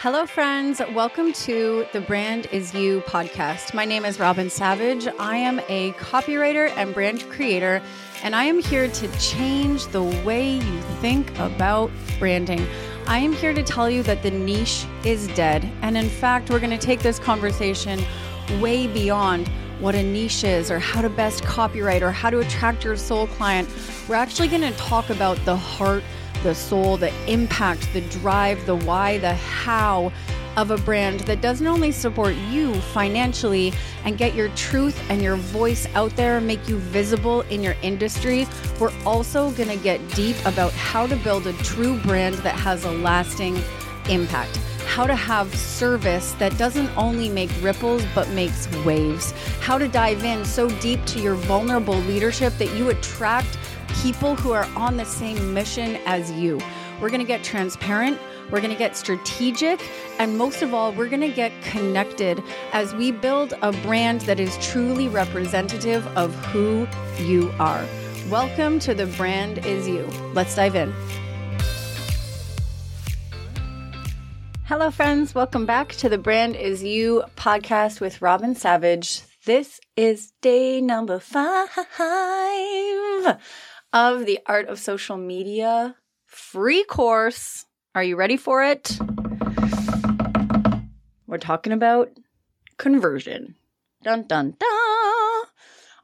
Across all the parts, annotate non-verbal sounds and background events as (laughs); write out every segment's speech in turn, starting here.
Hello, friends. Welcome to the Brand Is You podcast. My name is Robin Savage. I am a copywriter and brand creator, and I am here to change the way you think about branding. I am here to tell you that the niche is dead. And in fact, we're going to take this conversation way beyond what a niche is or how to best copywrite or how to attract your soul client. We're actually going to talk about the heart the soul, the impact, the drive, the why, the how of a brand that doesn't only support you financially and get your truth and your voice out there, and make you visible in your industry, we're also going to get deep about how to build a true brand that has a lasting impact. How to have service that doesn't only make ripples but makes waves. How to dive in so deep to your vulnerable leadership that you attract people who are on the same mission as you. We're going to get transparent. We're going to get strategic. And most of all, we're going to get connected as we build a brand that is truly representative of who you are. Welcome to The Brand Is You. Let's dive in. Hello, friends. Welcome back to the Brand Is You podcast with Robin Savage. This is day number five of the Art of Social Media free course. Are you ready for it? We're talking about conversion. Dun dun dun.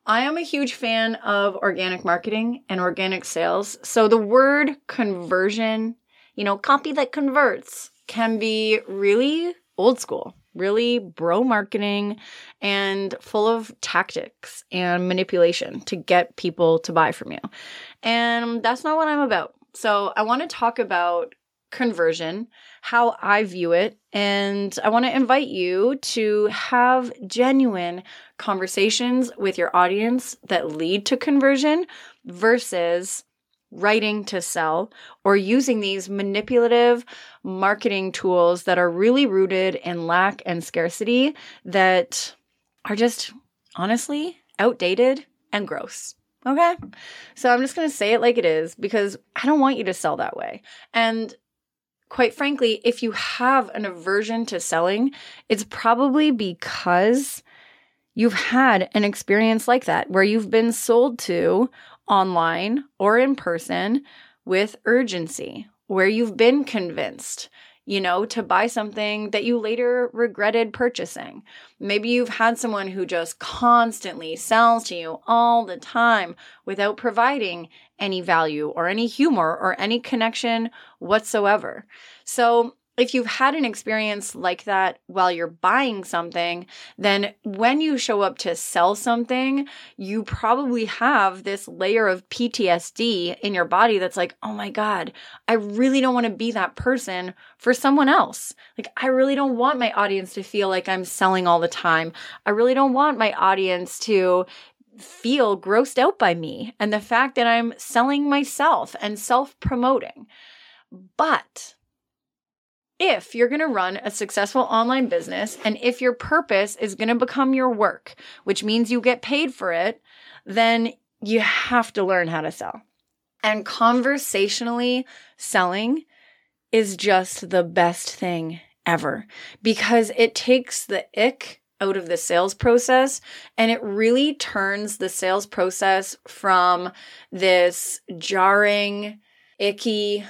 I am a huge fan of organic marketing and organic sales. So the word conversion, you know, copy that converts can be really old school really bro marketing and full of tactics and manipulation to get people to buy from you. And that's not what I'm about. So I want to talk about conversion, how I view it, and I want to invite you to have genuine conversations with your audience that lead to conversion versus writing to sell or using these manipulative marketing tools that are really rooted in lack and scarcity that are just honestly outdated and gross. Okay. So I'm just going to say it like it is because I don't want you to sell that way. And quite frankly, if you have an aversion to selling, it's probably because you've had an experience like that where you've been sold to online or in person with urgency, where you've been convinced, you know, to buy something that you later regretted purchasing. Maybe you've had someone who just constantly sells to you all the time without providing any value or any humor or any connection whatsoever. So if you've had an experience like that while you're buying something, then when you show up to sell something, you probably have this layer of PTSD in your body that's like, oh my God, I really don't want to be that person for someone else. Like, I really don't want my audience to feel like I'm selling all the time. I really don't want my audience to feel grossed out by me and the fact that I'm selling myself and self promoting. But if you're going to run a successful online business and if your purpose is going to become your work, which means you get paid for it, then you have to learn how to sell. And conversationally selling is just the best thing ever because it takes the ick out of the sales process and it really turns the sales process from this jarring, icky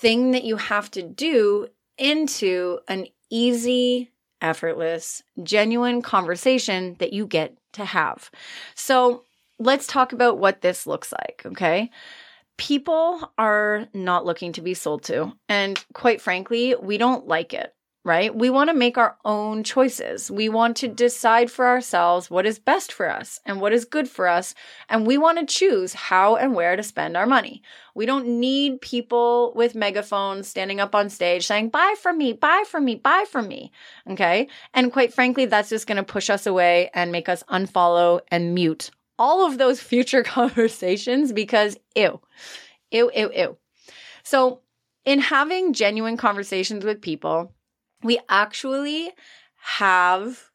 thing that you have to do into an easy, effortless, genuine conversation that you get to have. So let's talk about what this looks like, okay? People are not looking to be sold to. And quite frankly, we don't like it right? We want to make our own choices. We want to decide for ourselves what is best for us and what is good for us. And we want to choose how and where to spend our money. We don't need people with megaphones standing up on stage saying, buy from me, buy from me, buy from me. Okay. And quite frankly, that's just going to push us away and make us unfollow and mute all of those (laughs) future conversations because ew, ew, ew, ew. So, in having genuine conversations with people, we actually have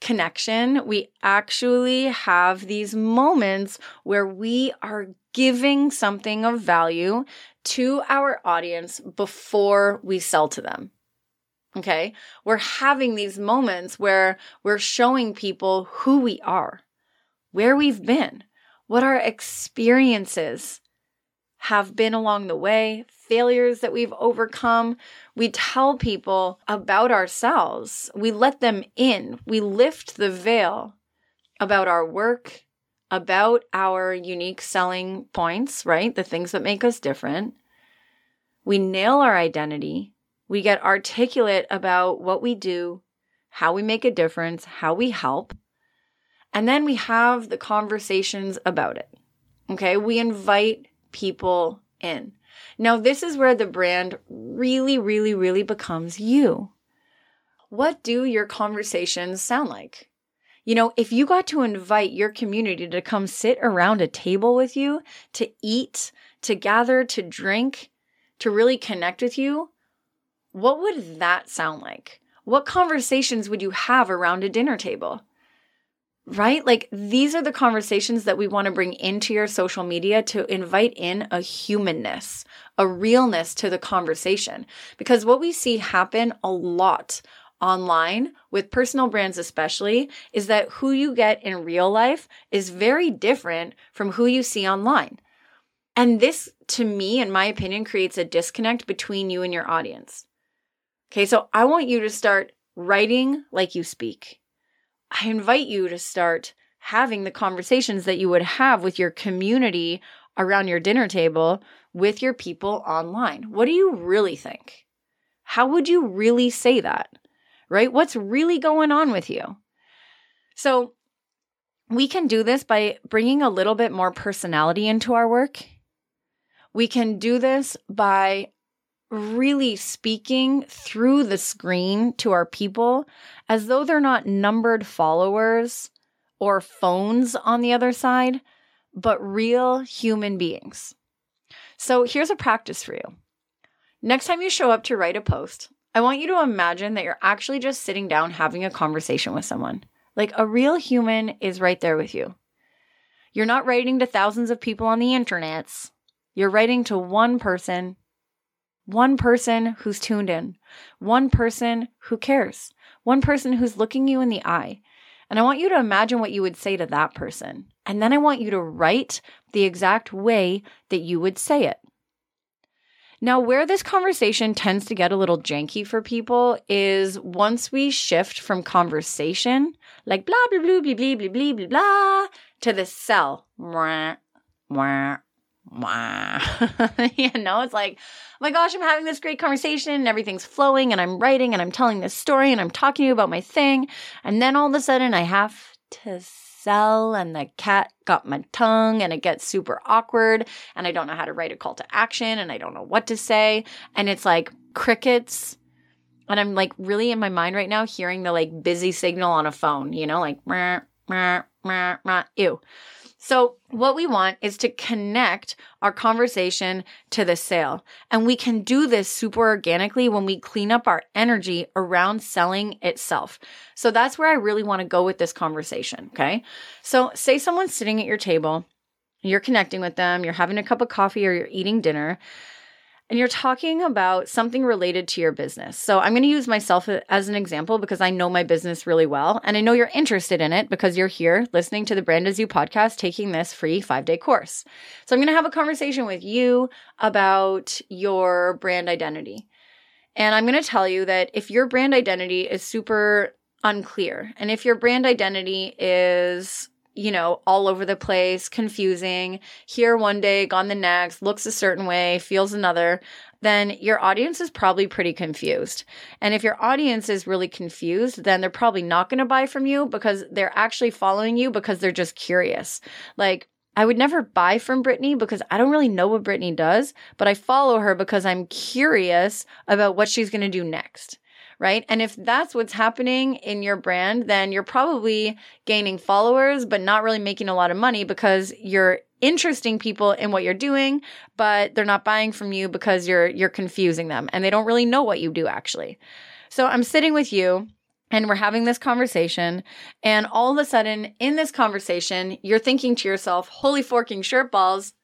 connection. We actually have these moments where we are giving something of value to our audience before we sell to them. Okay. We're having these moments where we're showing people who we are, where we've been, what our experiences have been along the way, failures that we've overcome. We tell people about ourselves. We let them in. We lift the veil about our work, about our unique selling points, right? The things that make us different. We nail our identity. We get articulate about what we do, how we make a difference, how we help. And then we have the conversations about it. Okay. We invite people in. Now, this is where the brand really, really, really becomes you. What do your conversations sound like? You know, if you got to invite your community to come sit around a table with you, to eat, to gather, to drink, to really connect with you, what would that sound like? What conversations would you have around a dinner table? Right? Like these are the conversations that we want to bring into your social media to invite in a humanness, a realness to the conversation. Because what we see happen a lot online with personal brands, especially, is that who you get in real life is very different from who you see online. And this, to me, in my opinion, creates a disconnect between you and your audience. Okay, so I want you to start writing like you speak. I invite you to start having the conversations that you would have with your community around your dinner table with your people online. What do you really think? How would you really say that? Right? What's really going on with you? So, we can do this by bringing a little bit more personality into our work. We can do this by really speaking through the screen to our people as though they're not numbered followers or phones on the other side, but real human beings. So here's a practice for you. Next time you show up to write a post, I want you to imagine that you're actually just sitting down having a conversation with someone. Like a real human is right there with you. You're not writing to thousands of people on the internets. You're writing to one person one person who's tuned in, one person who cares, one person who's looking you in the eye. And I want you to imagine what you would say to that person. And then I want you to write the exact way that you would say it. Now, where this conversation tends to get a little janky for people is once we shift from conversation, like blah, blah, blah, blah, blah, blah, blah, blah, to the cell. Mwah, mwah, (laughs) you know, it's like, oh my gosh, I'm having this great conversation and everything's flowing and I'm writing and I'm telling this story and I'm talking to you about my thing. And then all of a sudden I have to sell and the cat got my tongue and it gets super awkward and I don't know how to write a call to action and I don't know what to say. And it's like crickets. And I'm like really in my mind right now hearing the like busy signal on a phone, you know, like, meh, meh, meh, meh, ew. So, what we want is to connect our conversation to the sale. And we can do this super organically when we clean up our energy around selling itself. So, that's where I really want to go with this conversation. Okay. So, say someone's sitting at your table, you're connecting with them, you're having a cup of coffee or you're eating dinner and you're talking about something related to your business. So I'm going to use myself as an example because I know my business really well. And I know you're interested in it because you're here listening to the Brand Is You podcast, taking this free five day course. So I'm going to have a conversation with you about your brand identity. And I'm going to tell you that if your brand identity is super unclear, and if your brand identity is you know, all over the place, confusing, here one day, gone the next, looks a certain way, feels another, then your audience is probably pretty confused. And if your audience is really confused, then they're probably not going to buy from you because they're actually following you because they're just curious. Like, I would never buy from Brittany because I don't really know what Brittany does, but I follow her because I'm curious about what she's going to do next right? And if that's what's happening in your brand, then you're probably gaining followers, but not really making a lot of money because you're interesting people in what you're doing, but they're not buying from you because you're you're confusing them and they don't really know what you do actually. So I'm sitting with you and we're having this conversation and all of a sudden in this conversation you're thinking to yourself, "Holy forking shirt balls,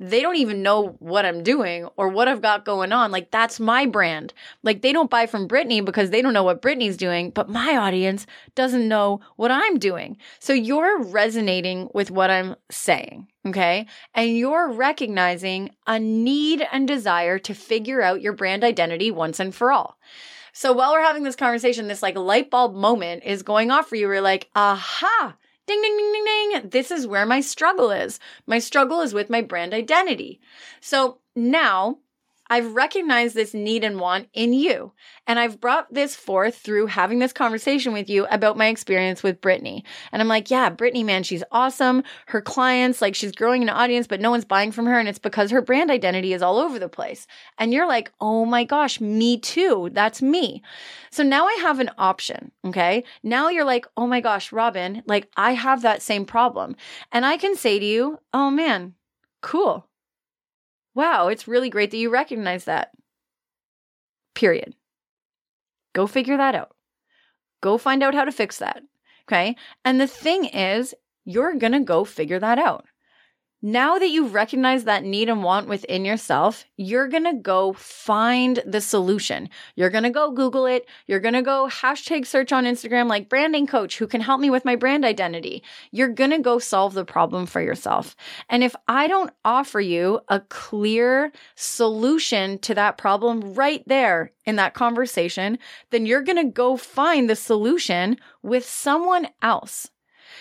they don't even know what I'm doing or what I've got going on. Like that's my brand. Like they don't buy from Brittany because they don't know what Brittany's doing, but my audience doesn't know what I'm doing. So you're resonating with what I'm saying. Okay. And you're recognizing a need and desire to figure out your brand identity once and for all. So while we're having this conversation, this like light bulb moment is going off for you. We're like, aha, Ding, ding, ding, ding, ding. This is where my struggle is. My struggle is with my brand identity. So now I've recognized this need and want in you. And I've brought this forth through having this conversation with you about my experience with Brittany. And I'm like, yeah, Brittany, man, she's awesome. Her clients, like she's growing an audience, but no one's buying from her. And it's because her brand identity is all over the place. And you're like, oh my gosh, me too. That's me. So now I have an option. Okay. Now you're like, oh my gosh, Robin, like I have that same problem. And I can say to you, oh man, cool. Wow, it's really great that you recognize that. Period. Go figure that out. Go find out how to fix that. Okay. And the thing is, you're going to go figure that out. Now that you've recognized that need and want within yourself, you're going to go find the solution. You're going to go Google it. You're going to go hashtag search on Instagram like branding coach who can help me with my brand identity. You're going to go solve the problem for yourself. And if I don't offer you a clear solution to that problem right there in that conversation, then you're going to go find the solution with someone else.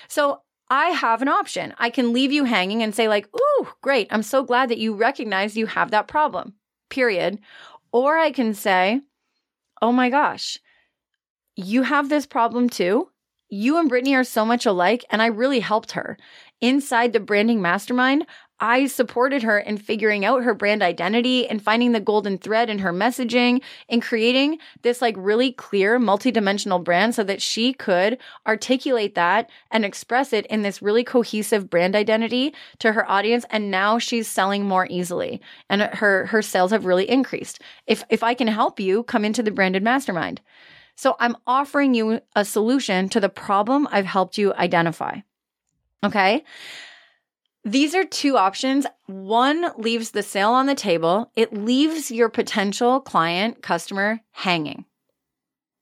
So I have an option. I can leave you hanging and say, like, ooh, great. I'm so glad that you recognize you have that problem, period. Or I can say, oh my gosh, you have this problem too. You and Brittany are so much alike, and I really helped her. Inside the branding mastermind, I supported her in figuring out her brand identity and finding the golden thread in her messaging and creating this like really clear multidimensional brand so that she could articulate that and express it in this really cohesive brand identity to her audience and now she's selling more easily and her her sales have really increased. If if I can help you come into the branded mastermind. So I'm offering you a solution to the problem I've helped you identify. Okay? These are two options. One leaves the sale on the table. It leaves your potential client, customer hanging.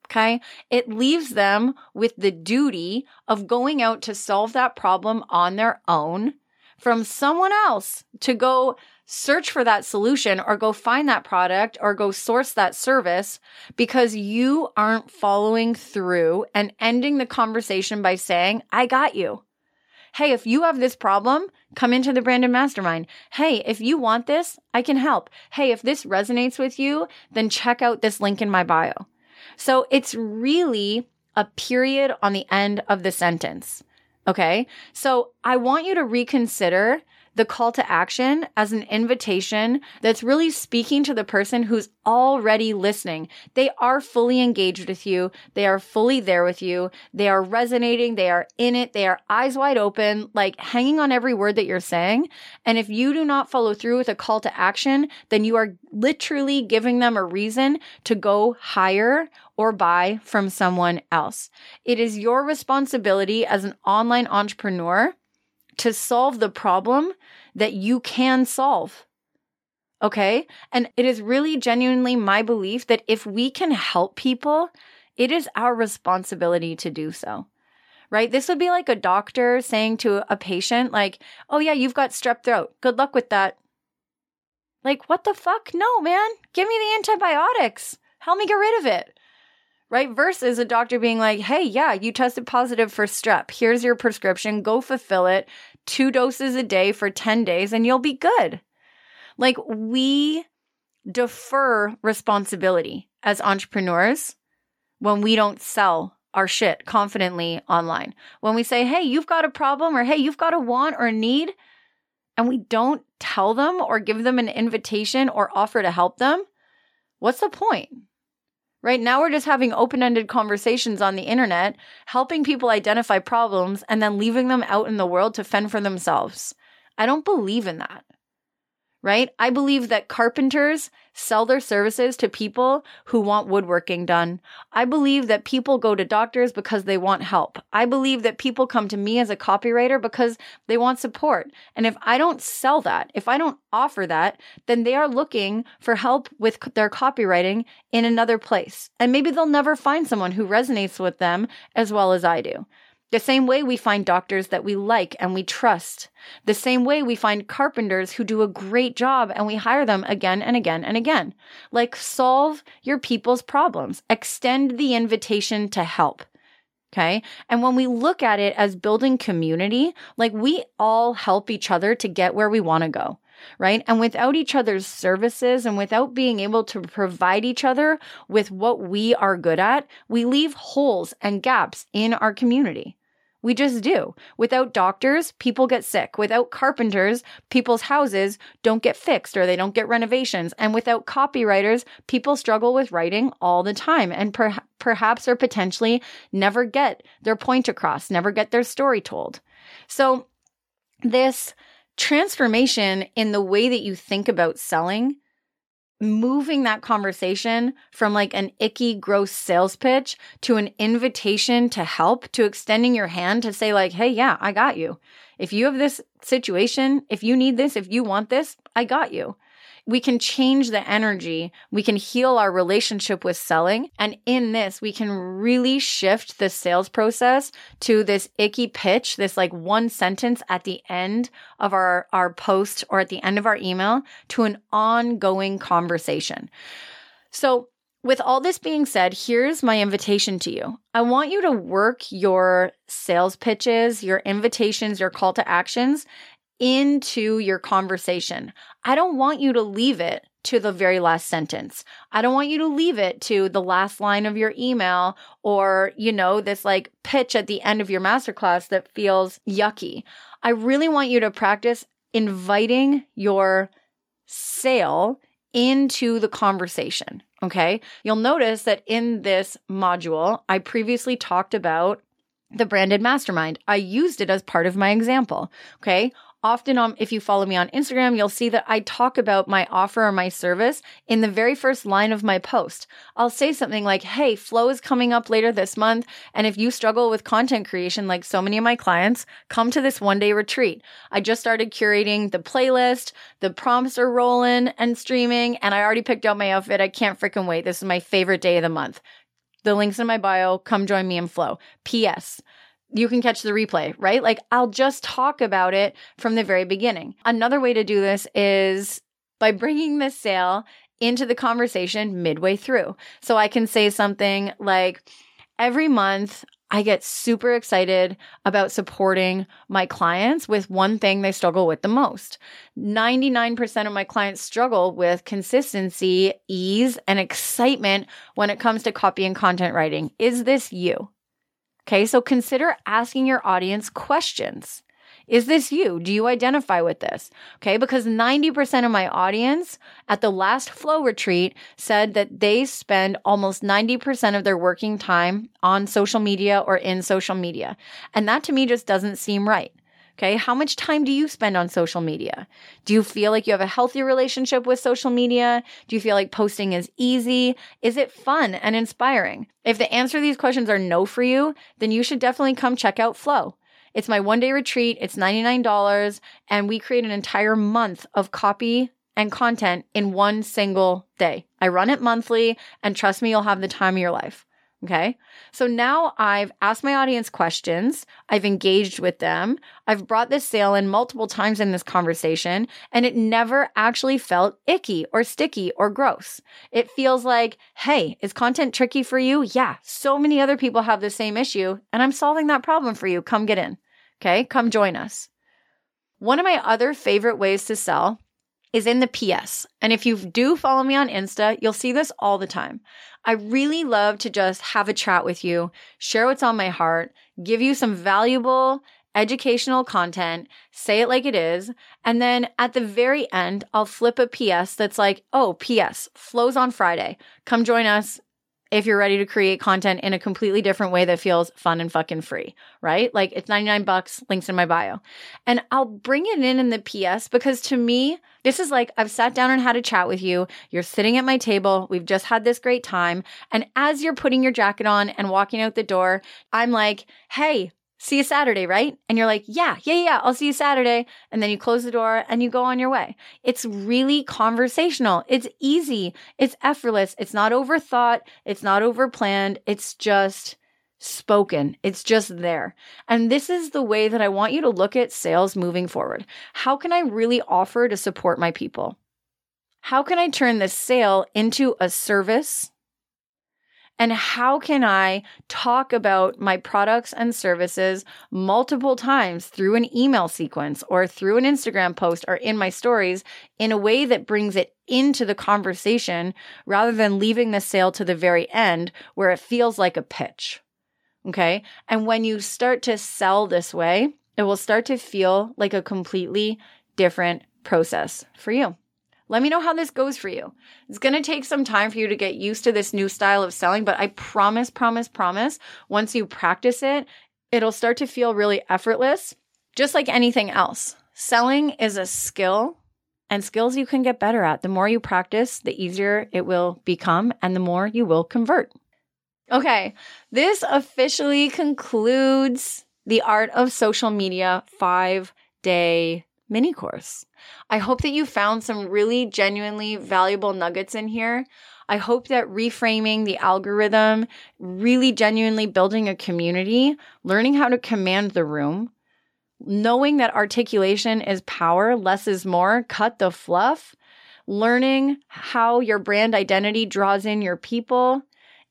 Okay. It leaves them with the duty of going out to solve that problem on their own from someone else to go search for that solution or go find that product or go source that service because you aren't following through and ending the conversation by saying, I got you. Hey, if you have this problem, come into the Branded Mastermind. Hey, if you want this, I can help. Hey, if this resonates with you, then check out this link in my bio. So it's really a period on the end of the sentence. Okay. So I want you to reconsider the call to action as an invitation that's really speaking to the person who's already listening. They are fully engaged with you. They are fully there with you. They are resonating. They are in it. They are eyes wide open, like hanging on every word that you're saying. And if you do not follow through with a call to action, then you are literally giving them a reason to go hire or buy from someone else. It is your responsibility as an online entrepreneur to solve the problem that you can solve. Okay. And it is really genuinely my belief that if we can help people, it is our responsibility to do so. Right? This would be like a doctor saying to a patient, like, oh, yeah, you've got strep throat. Good luck with that. Like, what the fuck? No, man. Give me the antibiotics. Help me get rid of it right? Versus a doctor being like, hey, yeah, you tested positive for strep. Here's your prescription. Go fulfill it. Two doses a day for 10 days and you'll be good. Like, we defer responsibility as entrepreneurs when we don't sell our shit confidently online. When we say, hey, you've got a problem or hey, you've got a want or a need, and we don't tell them or give them an invitation or offer to help them, what's the point? Right now, we're just having open ended conversations on the internet, helping people identify problems and then leaving them out in the world to fend for themselves. I don't believe in that. Right? I believe that carpenters sell their services to people who want woodworking done. I believe that people go to doctors because they want help. I believe that people come to me as a copywriter because they want support. And if I don't sell that, if I don't offer that, then they are looking for help with their copywriting in another place. And maybe they'll never find someone who resonates with them as well as I do. The same way we find doctors that we like and we trust. The same way we find carpenters who do a great job and we hire them again and again and again. Like solve your people's problems. Extend the invitation to help. Okay. And when we look at it as building community, like we all help each other to get where we want to go. Right. And without each other's services and without being able to provide each other with what we are good at, we leave holes and gaps in our community. We just do. Without doctors, people get sick. Without carpenters, people's houses don't get fixed or they don't get renovations. And without copywriters, people struggle with writing all the time and per- perhaps or potentially never get their point across, never get their story told. So, this transformation in the way that you think about selling moving that conversation from like an icky, gross sales pitch to an invitation to help, to extending your hand to say, like, hey, yeah, I got you. If you have this situation, if you need this, if you want this, I got you we can change the energy. We can heal our relationship with selling. And in this, we can really shift the sales process to this icky pitch, this like one sentence at the end of our, our post or at the end of our email to an ongoing conversation. So with all this being said, here's my invitation to you. I want you to work your sales pitches, your invitations, your call to actions into your conversation. I don't want you to leave it to the very last sentence. I don't want you to leave it to the last line of your email or, you know, this like pitch at the end of your masterclass that feels yucky. I really want you to practice inviting your sale into the conversation. Okay. You'll notice that in this module, I previously talked about the branded mastermind. I used it as part of my example. Okay often on if you follow me on Instagram, you'll see that I talk about my offer or my service in the very first line of my post. I'll say something like, "Hey, flow is coming up later this month, and if you struggle with content creation like so many of my clients, come to this one-day retreat. I just started curating the playlist, the prompts are rolling and streaming, and I already picked out my outfit. I can't freaking wait. This is my favorite day of the month." The links in my bio. Come join me in Flow. P.S you can catch the replay, right? Like I'll just talk about it from the very beginning. Another way to do this is by bringing the sale into the conversation midway through. So I can say something like, every month I get super excited about supporting my clients with one thing they struggle with the most. 99% of my clients struggle with consistency, ease, and excitement when it comes to copy and content writing. Is this you? Okay, so consider asking your audience questions. Is this you? Do you identify with this? Okay, because 90% of my audience at the last flow retreat said that they spend almost 90% of their working time on social media or in social media. And that to me just doesn't seem right. Okay. How much time do you spend on social media? Do you feel like you have a healthy relationship with social media? Do you feel like posting is easy? Is it fun and inspiring? If the answer to these questions are no for you, then you should definitely come check out Flow. It's my one day retreat. It's $99 and we create an entire month of copy and content in one single day. I run it monthly and trust me, you'll have the time of your life. Okay. So now I've asked my audience questions. I've engaged with them. I've brought this sale in multiple times in this conversation and it never actually felt icky or sticky or gross. It feels like, Hey, is content tricky for you? Yeah. So many other people have the same issue and I'm solving that problem for you. Come get in. Okay. Come join us. One of my other favorite ways to sell is in the PS. And if you do follow me on Insta, you'll see this all the time. I really love to just have a chat with you, share what's on my heart, give you some valuable educational content, say it like it is. And then at the very end, I'll flip a PS that's like, oh, PS flows on Friday. Come join us if you're ready to create content in a completely different way that feels fun and fucking free, right? Like it's 99 bucks, links in my bio. And I'll bring it in in the PS because to me, this is like I've sat down and had a chat with you. You're sitting at my table. We've just had this great time. And as you're putting your jacket on and walking out the door, I'm like, hey, see you Saturday, right? And you're like, yeah, yeah, yeah, I'll see you Saturday. And then you close the door and you go on your way. It's really conversational. It's easy. It's effortless. It's not overthought. It's not overplanned. It's just spoken. It's just there. And this is the way that I want you to look at sales moving forward. How can I really offer to support my people? How can I turn this sale into a service and how can I talk about my products and services multiple times through an email sequence or through an Instagram post or in my stories in a way that brings it into the conversation rather than leaving the sale to the very end where it feels like a pitch? Okay. And when you start to sell this way, it will start to feel like a completely different process for you. Let me know how this goes for you. It's going to take some time for you to get used to this new style of selling, but I promise, promise, promise, once you practice it, it'll start to feel really effortless, just like anything else. Selling is a skill and skills you can get better at. The more you practice, the easier it will become and the more you will convert. Okay, this officially concludes the Art of Social Media five day mini course. I hope that you found some really genuinely valuable nuggets in here. I hope that reframing the algorithm, really genuinely building a community, learning how to command the room, knowing that articulation is power, less is more, cut the fluff, learning how your brand identity draws in your people,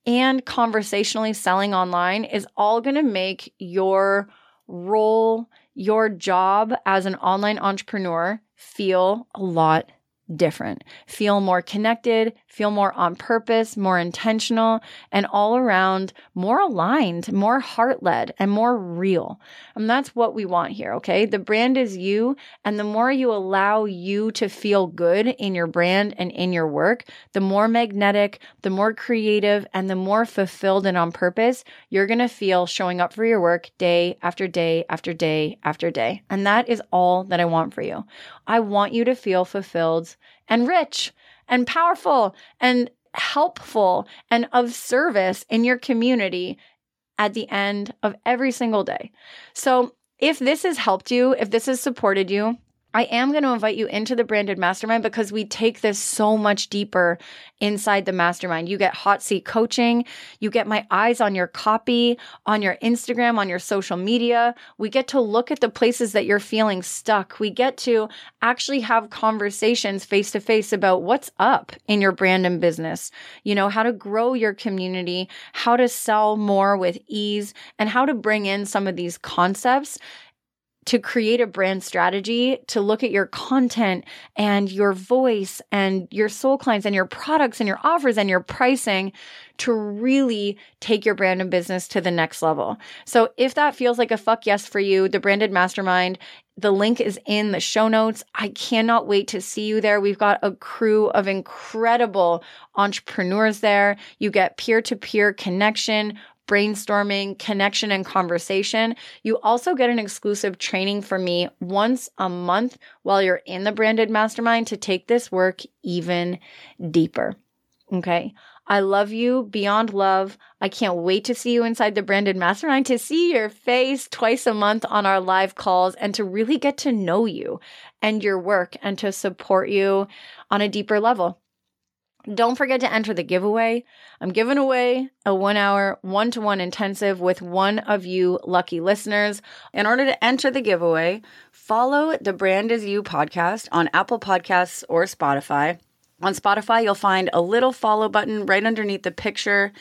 and conversationally selling online is all going to make your role your job as an online entrepreneur feel a lot different, feel more connected, feel more on purpose, more intentional, and all around more aligned, more heart led, and more real. And that's what we want here, okay? The brand is you. And the more you allow you to feel good in your brand and in your work, the more magnetic, the more creative, and the more fulfilled and on purpose you're going to feel showing up for your work day after day after day after day. And that is all that I want for you. I want you to feel fulfilled and rich and powerful and helpful and of service in your community at the end of every single day. So, if this has helped you, if this has supported you, I am going to invite you into the branded mastermind because we take this so much deeper inside the mastermind. You get hot seat coaching. You get my eyes on your copy, on your Instagram, on your social media. We get to look at the places that you're feeling stuck. We get to actually have conversations face to face about what's up in your brand and business. You know, how to grow your community, how to sell more with ease, and how to bring in some of these concepts to create a brand strategy to look at your content and your voice and your soul clients and your products and your offers and your pricing to really take your brand and business to the next level. So if that feels like a fuck yes for you, the branded mastermind, the link is in the show notes. I cannot wait to see you there. We've got a crew of incredible entrepreneurs there. You get peer to peer connection, brainstorming, connection, and conversation. You also get an exclusive training from me once a month while you're in the branded mastermind to take this work even deeper. Okay. I love you beyond love. I can't wait to see you inside the branded mastermind to see your face twice a month on our live calls and to really get to know you and your work and to support you on a deeper level. Don't forget to enter the giveaway. I'm giving away a one hour, one to one intensive with one of you lucky listeners. In order to enter the giveaway, follow the Brand Is You podcast on Apple Podcasts or Spotify. On Spotify, you'll find a little follow button right underneath the picture.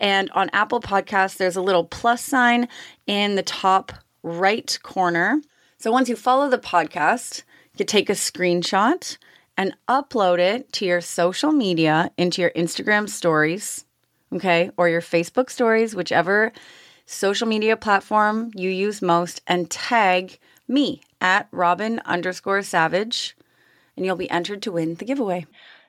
And on Apple Podcasts, there's a little plus sign in the top right corner. So once you follow the podcast, you take a screenshot and upload it to your social media into your Instagram stories, okay, or your Facebook stories, whichever social media platform you use most, and tag me at Robin underscore Savage, and you'll be entered to win the giveaway.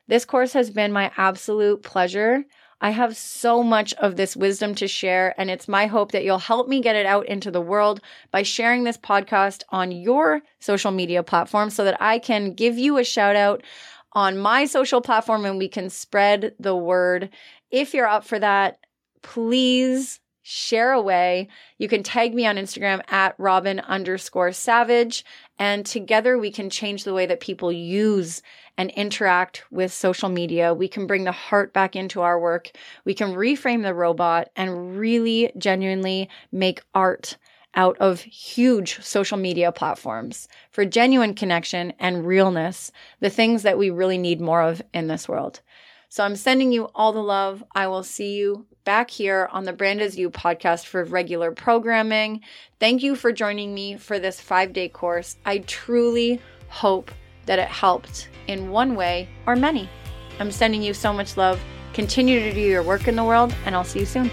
This course has been my absolute pleasure. I have so much of this wisdom to share, and it's my hope that you'll help me get it out into the world by sharing this podcast on your social media platform so that I can give you a shout out on my social platform and we can spread the word. If you're up for that, please share away. You can tag me on Instagram at Robin underscore savage, and together we can change the way that people use and interact with social media. We can bring the heart back into our work. We can reframe the robot and really genuinely make art out of huge social media platforms for genuine connection and realness, the things that we really need more of in this world. So I'm sending you all the love. I will see you back here on the Brand Is You podcast for regular programming. Thank you for joining me for this five day course. I truly hope that it helped in one way or many. I'm sending you so much love. Continue to do your work in the world, and I'll see you soon.